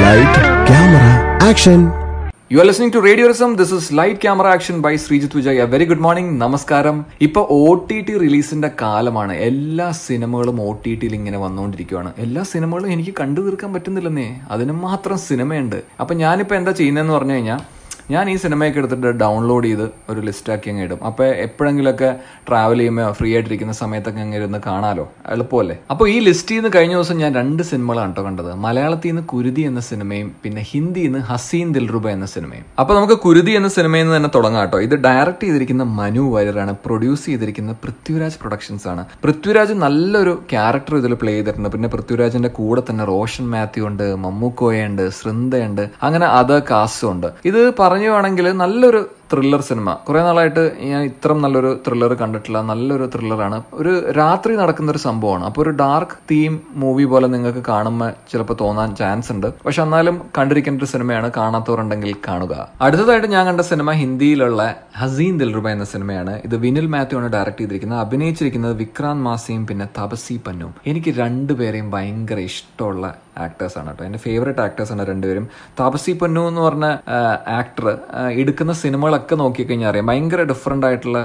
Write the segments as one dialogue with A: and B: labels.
A: Light, camera action
B: you are listening to റേഡിയോറിസം this is light camera action by Sreejith Vijay very good morning നമസ്കാരം ഇപ്പൊ O T T റിലീസിന്റെ കാലമാണ്. എല്ലാ സിനിമകളും O T ടിയിൽ ഇങ്ങനെ വന്നുകൊണ്ടിരിക്കുകയാണ് എല്ലാ സിനിമകളും എനിക്ക് കണ്ടു തീർക്കാൻ പറ്റുന്നില്ലെന്നേ. അതിന് മാത്രം സിനിമയുണ്ട്. അപ്പൊ ഞാനിപ്പോ എന്താ ചെയ്യുന്നതെന്ന് പറഞ്ഞു കഴിഞ്ഞാൽ ഞാൻ ഈ സിനിമയൊക്കെ എടുത്തിട്ട് ഡൗൺലോഡ് ചെയ്ത് ഒരു ലിസ്റ്റാക്കി അങ്ങ് ഇടും. അപ്പോൾ എപ്പോഴെങ്കിലുമൊക്കെ ട്രാവൽ ചെയ്യുമ്പോൾ ഫ്രീ ആയിട്ടിരിക്കുന്ന സമയത്തൊക്കെ അങ്ങ് ഇരുന്ന് കാണാലോ? എളുപ്പമല്ലേ? അപ്പോൾ ഈ ലിസ്റ്റിൽ നിന്ന് കഴിഞ്ഞ ദിവസം ഞാൻ രണ്ട് സിനിമകളാണ് കേട്ടോ കണ്ടത്. മലയാളത്തിൽ നിന്ന് കുരുതി എന്ന സിനിമയും പിന്നെ ഹിന്ദിയിൽ നിന്ന് ഹസീൻ ദിൽറുബ എന്ന സിനിമയും. അപ്പോൾ നമുക്ക് കുരുതി എന്ന സിനിമയിൽ നിന്ന് തന്നെ തുടങ്ങാം കേട്ടോ. ഇത് ഡയറക്റ്റ് ചെയ്തിരിക്കുന്ന മനു വാര്യറാണ് പ്രൊഡ്യൂസ് ചെയ്തിരിക്കുന്ന പൃഥ്വിരാജ് പ്രൊഡക്ഷൻസ് ആണ്. പൃഥ്വിരാജ് നല്ലൊരു ക്യാരക്ടർ ഇതിൽ പ്ലേ ചെയ്തിട്ടുണ്ട്. പിന്നെ പൃഥ്വിരാജിന്റെ കൂടെ തന്നെ റോഷൻ മാത്യു ഉണ്ട് മമ്മൂക്കോയുണ്ട് സൃന്ദയുണ്ട് അങ്ങനെ അത് കാസ്റ്റും ഉണ്ട്. ഇത് പറയുവാണെങ്കിൽ നല്ലൊരു ത്രില്ലർ സിനിമ കുറെ നാളായിട്ട് ഞാൻ ഇത്ര നല്ലൊരു ത്രില്ലർ കണ്ടിട്ടില്ല. നല്ലൊരു ത്രില്ലറാണ് ഒരു രാത്രി നടക്കുന്ന ഒരു സംഭവമാണ്. അപ്പോൾ ഒരു ഡാർക്ക് തീം മൂവി പോലെ നിങ്ങൾക്ക് കാണുമ്പോൾ ചിലപ്പോൾ തോന്നാൻ ചാൻസ് ഉണ്ട്. പക്ഷെ എന്നാലും കണ്ടിരിക്കേണ്ട ഒരു സിനിമയാണ് കാണാത്തവരുണ്ടെങ്കിൽ കാണുക. അടുത്തതായിട്ട് ഞാൻ കണ്ട സിനിമ ഹിന്ദിയിലുള്ള ഹസീൻ ദിൽറുബ എന്ന സിനിമയാണ് ഇത് വിനിൽ മാത്യു ആണ് ഡയറക്ട് ചെയ്തിരിക്കുന്നത്. അഭിനയിച്ചിരിക്കുന്നത് വിക്രാന്ത് മാസിയും പിന്നെ തപസി പന്നും. എനിക്ക് രണ്ടുപേരെയും ഭയങ്കര ഇഷ്ടമുള്ള ആക്ടേഴ്സ് ആണ് കേട്ടോ. എന്റെ ഫേവറേറ്റ് ആക്ടേഴ്സ് ആണ് രണ്ടുപേരും. താപസി പൊന്നു എന്ന് പറഞ്ഞ ആക്ടർ എടുക്കുന്ന സിനിമകളൊക്കെ നോക്കിക്കഴിഞ്ഞാൽ അറിയാം. ഭയങ്കര ഡിഫറെന്റ് ആയിട്ടുള്ള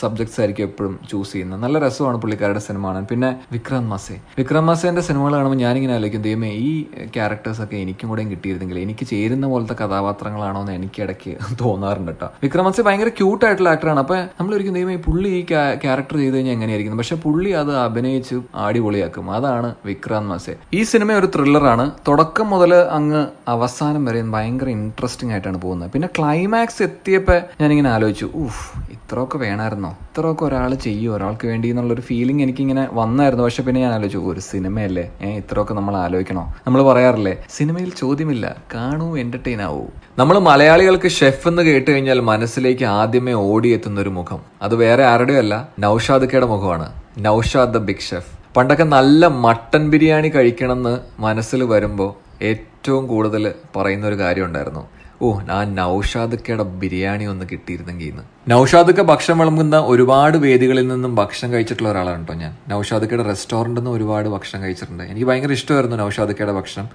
B: സബ്ജക്ട്സ് ആയിരിക്കും എപ്പോഴും ചൂസ് ചെയ്യുന്നത്. നല്ല രസമാണ് പുള്ളിക്കാരുടെ സിനിമ കാണാൻ. പിന്നെ വിക്രം മാസെ. വിക്രം മാസേന്റെ സിനിമകൾ കാണുമ്പോൾ ഞാനിങ്ങനെ ആലോചിക്കും ദൈവമേ ഈ ക്യാരക്ടേഴ്സൊക്കെ എനിക്കും കൂടെയും കിട്ടിയിരുന്നെങ്കിൽ എനിക്ക് ചേരുന്ന പോലത്തെ കഥാപാത്രങ്ങളാണോ എന്ന് എനിക്ക് ഇടയ്ക്ക് തോന്നാറുണ്ട് കേട്ടോ. വിക്രം മാസെ ഭയങ്കര ക്യൂട്ട് ആയിട്ടുള്ള ആക്ടറാണ് അപ്പോൾ നമ്മൾ ഒരിക്കലും ദൈവമേ പുള്ളി ഈ ക്യാരക്ടർ ചെയ്ത് കഴിഞ്ഞാൽ എങ്ങനെയായിരിക്കും? പക്ഷേ പുള്ളി അത് അഭിനയിച്ച് അടിപൊളിയാക്കും. അതാണ് വിക്രം മാസെ. ഈ സിനിമ ഒരു ത്രില്ലറാണ് തുടക്കം മുതൽ അങ്ങ് അവസാനം വരെ ഭയങ്കര ഇൻട്രസ്റ്റിംഗ് ആയിട്ടാണ് പോകുന്നത്. പിന്നെ ക്ലൈമാക്സ് എത്തിയപ്പോൾ ഞാനിങ്ങനെ ആലോചിച്ചു ഊഫ് ഇത്രയൊക്കെ വേണമായിരുന്നോ ഇത്രയൊക്കെ ഒരാൾ ചെയ്യൂ? ഒരാൾക്ക് വേണ്ടി എന്നുള്ളൊരു ഫീലിംഗ് എനിക്കിങ്ങനെ വന്നായിരുന്നു. പക്ഷെ പിന്നെ ഞാൻ ആലോചിച്ചു ഒരു സിനിമയല്ലേ? ഏ ഇത്രയൊക്കെ നമ്മൾ ആലോചിക്കണോ? നമ്മൾ പറയാറില്ലേ സിനിമയിൽ ചോദ്യമില്ല കാണൂ എന്റർടൈൻ ആവൂ. നമ്മൾ മലയാളികൾക്ക് ഷെഫ് എന്ന് കേട്ട് കഴിഞ്ഞാൽ മനസ്സിലേക്ക് ആദ്യമേ ഓടിയെത്തുന്ന ഒരു മുഖം. അത് വേറെ ആരുടെയും അല്ല നൌഷാദക്കയുടെ മുഖമാണ്. Naushad the big chef. പണ്ടൊക്കെ നല്ല മട്ടൻ ബിരിയാണി കഴിക്കണമെന്ന് മനസ്സിൽ വരുമ്പോൾ ഏറ്റവും കൂടുതൽ പറയുന്ന ഒരു കാര്യം ഉണ്ടായിരുന്നു. ഓ ആ നൌഷാദക്കയുടെ ബിരിയാണി ഒന്ന് കിട്ടിയിരുന്നെങ്കിൽ ഇന്ന്. നൌഷാദക്ക ഭക്ഷണം വിളമ്പുന്ന ഒരുപാട് വേദികളിൽ നിന്നും ഭക്ഷണം കഴിച്ചിട്ടുള്ള ഒരാളാണ് കേട്ടോ ഞാൻ. നൌഷാദക്കയുടെ റെസ്റ്റോറന്റിൽ നിന്ന് ഒരുപാട് ഭക്ഷണം കഴിച്ചിട്ടുണ്ട്. എനിക്ക് ഭയങ്കര ഇഷ്ടമായിരുന്നു നൌഷാദക്കയുടെ ഭക്ഷണം.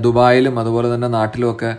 B: ദുബായിലും അതുപോലെ തന്നെ നാട്ടിലുമൊക്കെ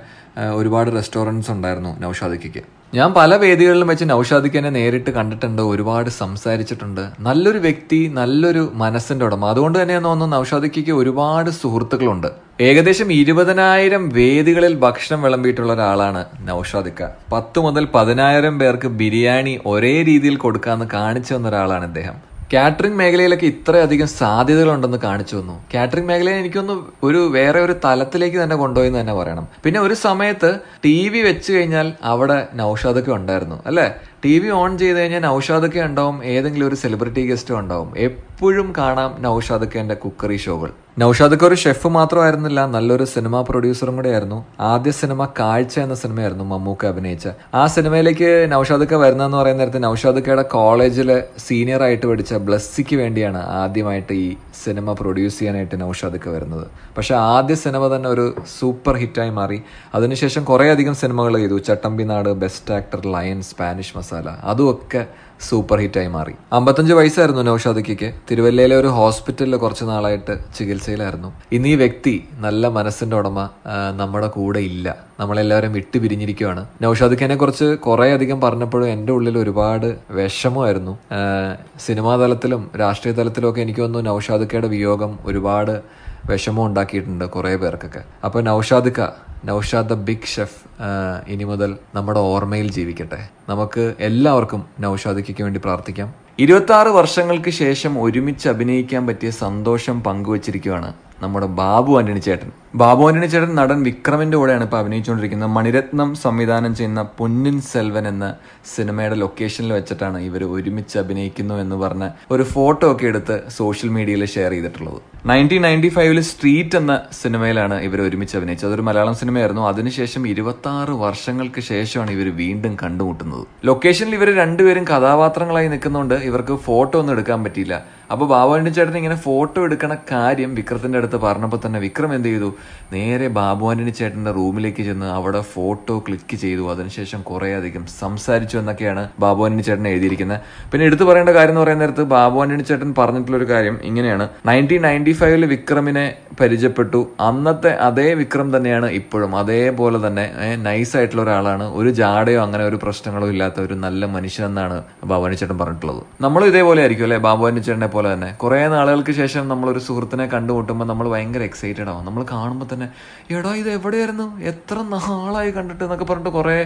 B: ഒരുപാട് റെസ്റ്റോറന്റ്സ് ഉണ്ടായിരുന്നു നൌഷാദക്കയ്ക്ക്. ഞാൻ പല വേദികളിലും വെച്ച് നൌഷാദിക്കനെ നേരിട്ട് കണ്ടിട്ടുണ്ട് ഒരുപാട് സംസാരിച്ചിട്ടുണ്ട്. നല്ലൊരു വ്യക്തി നല്ലൊരു മനസ്സിന്റെ ഉടമ. അതുകൊണ്ട് തന്നെ തോന്നുന്നു നൌഷാദിക്കയ്ക്ക് ഒരുപാട് സുഹൃത്തുക്കളുണ്ട്. ഏകദേശം ഇരുപതിനായിരം വേദികളിൽ ഭക്ഷണം വിളമ്പിയിട്ടുള്ള ഒരാളാണ് നൌഷാദിക്ക പത്ത് മുതൽ പതിനായിരം പേർക്ക് ബിരിയാണി ഒരേ രീതിയിൽ കൊടുക്കാമെന്ന് കാണിച്ചു വന്ന ഒരാളാണ് ഇദ്ദേഹം. കാറ്ററിംഗ് മേഖലയിലൊക്കെ ഇത്രയധികം സാധ്യതകളുണ്ടെന്ന് കാണിച്ചു തന്നു. കാറ്ററിംഗ് മേഖലയെ എനിക്കൊന്ന് ഒരു വേറെ ഒരു തലത്തിലേക്ക് തന്നെ കൊണ്ടുപോയി എന്ന് തന്നെ പറയണം. പിന്നെ ഒരു സമയത്ത് ടി വി വെച്ച് കഴിഞ്ഞാൽ അവിടെ നൌഷാദൊക്കെ ഉണ്ടായിരുന്നു അല്ലേ? ടി വി ഓൺ ചെയ്ത് കഴിഞ്ഞാൽ നൌഷാദൊക്കെ ഉണ്ടാവും ഏതെങ്കിലും ഒരു സെലിബ്രിറ്റി ഗസ്റ്റും ഉണ്ടാവും. എപ്പോഴും കാണാം നൌഷാദൊക്കെ കുക്കറി ഷോകൾ. നൌഷാദൊക്കെ ഒരു ഷെഫ് മാത്രമായിരുന്നില്ല നല്ലൊരു സിനിമ പ്രൊഡ്യൂസറും കൂടെ ആയിരുന്നു ആദ്യ സിനിമ കാഴ്ച എന്ന സിനിമയായിരുന്നു മമ്മൂക്ക അഭിനയിച്ച. ആ സിനിമയിലേക്ക് നൌഷാദൊക്കെ വരുന്നതെന്ന് പറയുന്ന നേരത്തെ നൌഷാദൊക്കെയുടെ കോളേജിൽ സീനിയർ ആയിട്ട് പഠിച്ച ബ്ലസ്സിക്ക് വേണ്ടിയാണ് ആദ്യമായിട്ട് ഈ സിനിമ പ്രൊഡ്യൂസ് ചെയ്യാനായിട്ട് നൌഷാദൊക്കെ വരുന്നത്. പക്ഷേ ആദ്യ സിനിമ തന്നെ ഒരു സൂപ്പർ ഹിറ്റായി മാറി. അതിനുശേഷം കുറേ അധികം സിനിമകൾ ചെയ്തു. Chattambinadu best actor Lion Spanish Masala അതുമൊക്കെ super ഹിറ്റായി മാറി. അമ്പത്തഞ്ച് വയസ്സായിരുന്നു നൗഷാദിക്കയ്ക്ക് തിരുവല്ലയിലെ ഒരു ഹോസ്പിറ്റലിൽ കുറച്ച് നാളായിട്ട് ചികിത്സയിലായിരുന്നു. ഇന്ന് ഈ വ്യക്തി നല്ല മനസ്സിന്റെ ഉടമ നമ്മുടെ കൂടെ ഇല്ല. നമ്മളെല്ലാവരും വിട്ടു പിരിഞ്ഞിരിക്കുകയാണ് നൌഷാദിഖിനെ കുറിച്ച് കുറേ അധികം പറഞ്ഞപ്പോഴും എന്റെ ഉള്ളിൽ ഒരുപാട് വിഷമമായിരുന്നു. സിനിമാ തലത്തിലും രാഷ്ട്രീയ തലത്തിലും ഒക്കെ എനിക്ക് തോന്നുന്നു നൌഷാദിക്കയുടെ വിയോഗം ഒരുപാട് വിഷമം ഉണ്ടാക്കിയിട്ടുണ്ട് കുറേ പേർക്കൊക്കെ. അപ്പോൾ നൌഷാദിക്ക നൌഷാദ് ദ ബിഗ് ഷെഫ് ഇനി മുതൽ നമ്മുടെ ഓർമ്മയിൽ ജീവിക്കട്ടെ. നമുക്ക് എല്ലാവർക്കും നൌഷാദിക്കയ്ക്ക് വേണ്ടി പ്രാർത്ഥിക്കാം. ഇരുപത്തി വർഷങ്ങൾക്ക് ശേഷം ഒരുമിച്ച് അഭിനയിക്കാൻ പറ്റിയ സന്തോഷം പങ്കുവച്ചിരിക്കുകയാണ് നമ്മുടെ ബാബു ആന്റണി ചേട്ടൻ. ബാബു ആന്റണി ചേട്ടൻ നടൻ വിക്രമിന്റെ കൂടെയാണ് ഇപ്പോൾ അഭിനയിച്ചുകൊണ്ടിരിക്കുന്നത്. മണിരത്നം സംവിധാനം ചെയ്യുന്ന പൊന്നിൻ സെൽവൻ എന്ന സിനിമയുടെ ലൊക്കേഷനിൽ വെച്ചിട്ടാണ് ഇവർ ഒരുമിച്ച് അഭിനയിക്കുന്നു എന്ന് പറഞ്ഞ ഒരു ഫോട്ടോ ഒക്കെ എടുത്ത് സോഷ്യൽ മീഡിയയിൽ ഷെയർ ചെയ്തിട്ടുള്ളത്. നയന്റീൻ നയന്റി ഫൈവിൽ സ്ട്രീറ്റ് എന്ന സിനിമയിലാണ് ഇവർ ഒരുമിച്ച് അഭിനയിച്ചത്. അതൊരു മലയാളം സിനിമയായിരുന്നു. അതിനുശേഷം ഇരുപത്തി ആറ് വർഷങ്ങൾക്ക് ശേഷമാണ് ഇവർ വീണ്ടും കണ്ടുമുട്ടുന്നത്. ലൊക്കേഷനിൽ ഇവർ രണ്ടുപേരും കഥാപാത്രങ്ങളായി നിൽക്കുന്നതുകൊണ്ട് ഇവർക്ക് ഫോട്ടോ ഒന്നും എടുക്കാൻ പറ്റിയില്ല. അപ്പോൾ ബാബുവാണ്ടി ചേട്ടൻ ഇങ്ങനെ ഫോട്ടോ എടുക്കണ കാര്യം വിക്രത്തിന്റെ അടുത്ത് പറഞ്ഞപ്പോൾ തന്നെ വിക്രം എന്ത് ചെയ്തു? നേരെ ബാബുവാണ്ടി ചേട്ടന്റെ റൂമിലേക്ക് ചെന്ന് അവിടെ ഫോട്ടോ ക്ലിക്ക് ചെയ്തു. അതിനുശേഷം കുറേ അധികം സംസാരിച്ചു എന്നൊക്കെയാണ് ബാബുവാണ്ടി ചേട്ടൻ എഴുതിയിരിക്കുന്നത്. പിന്നെ എടുത്തു പറയേണ്ട കാര്യം എന്ന് പറയുന്ന നേരത്ത് ബാബുവാണ്ടി ചേട്ടൻ പറഞ്ഞിട്ടുള്ള ഒരു കാര്യം ഇങ്ങനെയാണ്. നയന്റീൻ നയന്റി ഫൈവിൽ വിക്രമിനെ പരിചയപ്പെട്ടു. അന്നത്തെ അതേ വിക്രം തന്നെയാണ് ഇപ്പോഴും. അതേപോലെ തന്നെ നൈസ് ആയിട്ടുള്ള ഒരാളാണ്. ഒരു ജാടയോ അങ്ങനെ ഒരു പ്രശ്നങ്ങളോ ഇല്ലാത്ത ഒരു നല്ല മനുഷ്യനെന്നാണ് ബാബുവാണ്ടി ചേട്ടൻ പറഞ്ഞിട്ടുള്ളത്. നമ്മളും ഇതേപോലെ ആയിരിക്കും അല്ലെ? ബാബുവാനി ചേട്ടനെ പോലെ തന്നെ. കുറേ നാളുകൾക്ക് ശേഷം നമ്മൾ ഒരു സുഹൃത്തിനെ കണ്ടുമുട്ടുമ്പോൾ നമ്മൾ ഭയങ്കര എക്സൈറ്റഡ് ആവും. നമ്മൾ കാണുമ്പോൾ തന്നെ എടോ ഇത് എവിടെയായിരുന്നു? എത്ര നാളായി കണ്ടിട്ട്? എന്നൊക്കെ പറഞ്ഞിട്ട് കുറേ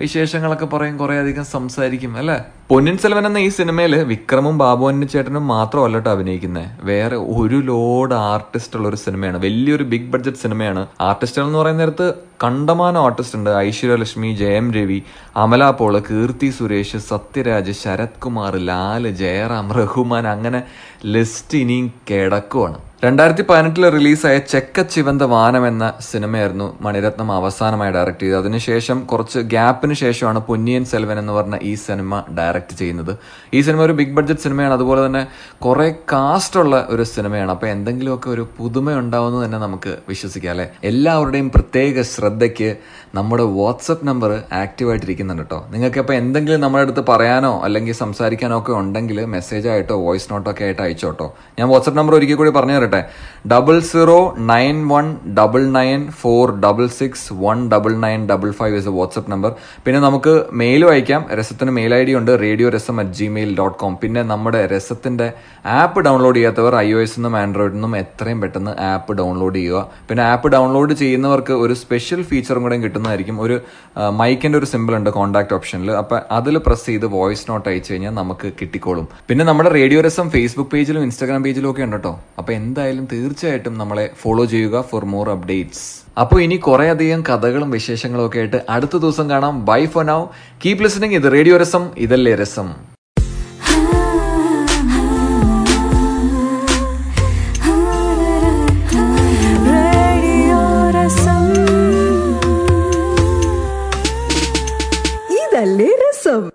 B: വിശേഷങ്ങളൊക്കെ പറയും കുറേ അധികം സംസാരിക്കും അല്ലേ? പൊന്നിൻ സെൽവൻ എന്ന ഈ സിനിമയിൽ വിക്രമും ബാബുവാനി ചേട്ടനും മാത്രമല്ല കേട്ടോ അഭിനയിക്കുന്നത് വേറെ ഒരു ലോഡ് ആർട്ടിസ്റ്റ് ഉള്ള ഒരു സിനിമയാണ്. വലിയൊരു ബിഗ് ബഡ്ജറ്റ് സിനിമയാണ്. ആർട്ടിസ്റ്റുകൾ എന്ന് പറയുന്ന നേരത്ത് കണ്ടമാനം ആർട്ടിസ്റ്റ് ഉണ്ട് ഐശ്വര്യലക്ഷ്മി ജയം രവി അമല പോൾ കീർത്തി സുരേഷ് സത്യരാജ് ശരത് കുമാർ ലാൽ ജയറാം റഹ്മാൻ അങ്ങനെ ലിസ്റ്റ് ഇനിയും കിടക്കുവാണ്. രണ്ടായിരത്തി പതിനെട്ടിൽ റിലീസായ ചെക്ക ചിവന്ത വാനം എന്ന സിനിമയായിരുന്നു മണിരത്നം അവസാനമായി ഡയറക്ട് ചെയ്തത്. അതിനുശേഷം കുറച്ച് ഗ്യാപ്പിന് ശേഷമാണ് പൊന്നിയൻ സെൽവൻ എന്ന് പറഞ്ഞ ഈ സിനിമ ഡയറക്ട് ചെയ്യുന്നത്. ഈ സിനിമ ഒരു ബിഗ് ബഡ്ജറ്റ് സിനിമയാണ്. അതുപോലെ തന്നെ കുറെ കാസ്റ്റ് ഉള്ള ഒരു സിനിമയാണ്. അപ്പൊ എന്തെങ്കിലുമൊക്കെ ഒരു പുതുമ ഉണ്ടാവുമെന്ന് തന്നെ നമുക്ക് വിശ്വസിക്കാം അല്ലെ? എല്ലാവരുടെയും പ്രത്യേക ശ്രദ്ധയ്ക്ക് നമ്മുടെ വാട്സപ്പ് നമ്പർ ആക്റ്റീവ് ആയിട്ടിരിക്കുന്നുണ്ട് കേട്ടോ. നിങ്ങൾക്ക് അപ്പോൾ എന്തെങ്കിലും നമ്മുടെ അടുത്ത് പറയാനോ അല്ലെങ്കിൽ സംസാരിക്കാനോ ഒക്കെ ഉണ്ടെങ്കിൽ മെസ്സേജായിട്ടോ വോയിസ് നോട്ടോ ഒക്കെ ആയിട്ട് അയച്ചോട്ടോ ഞാൻ വാട്സപ്പ് നമ്പർ ഒരിക്കൽ കൂടി പറഞ്ഞു തരട്ടെ double zero nine one double nine four double six one double nine double five is a WhatsApp number പിന്നെ നമുക്ക് മെയിലും അയക്കാം രസത്തിന് മെയിൽ ഐ ഡി ഉണ്ട്. Radio Rasam at Gmail dot com പിന്നെ നമ്മുടെ രസത്തിന്റെ ആപ്പ് ഡൗൺലോഡ് ചെയ്യാത്തവർ ഐ ഒ എസ് നിന്നും ആൻഡ്രോയിഡിൽ നിന്നും എത്രയും പെട്ടെന്ന് ആപ്പ് ഡൗൺലോഡ് ചെയ്യുക. പിന്നെ ആപ്പ് ഡൗൺലോഡ് ചെയ്യുന്നവർക്ക് ഒരു സ്പെഷ്യൽ ഫീച്ചറും കൂടെ കിട്ടുന്നതായിരിക്കും. ഒരു മൈക്കിന്റെ ഒരു സിമ്പിൾ ഉണ്ട് കോൺടാക്ട് ഓപ്ഷനിൽ അപ്പോൾ അതിൽ പ്രസ് ചെയ്ത് വോയിസ് നോട്ട് അയച്ചു കഴിഞ്ഞാൽ നമുക്ക് കിട്ടിക്കോളും. പിന്നെ നമ്മുടെ റേഡിയോ രസം ഫേസ്ബുക്ക് പേജിലും ഇൻസ്റ്റാഗ്രാം പേജിലും ഒക്കെ ഉണ്ട് കേട്ടോ അപ്പോൾ എന്തായാലും തീർച്ചയായിട്ടും നമ്മളെ ഫോളോ ചെയ്യുക ഫോർ മോർ അപ്ഡേറ്റ്സ് അപ്പോൾ ഇനി കുറേയധികം കഥകളും വിശേഷങ്ങളും ഒക്കെ ആയിട്ട് അടുത്ത ദിവസം കാണാം. Bye for now keep listening ഇത് റേഡിയോ രസം ഇതല്ലേ രസം
C: ഇതല്ലേ രസം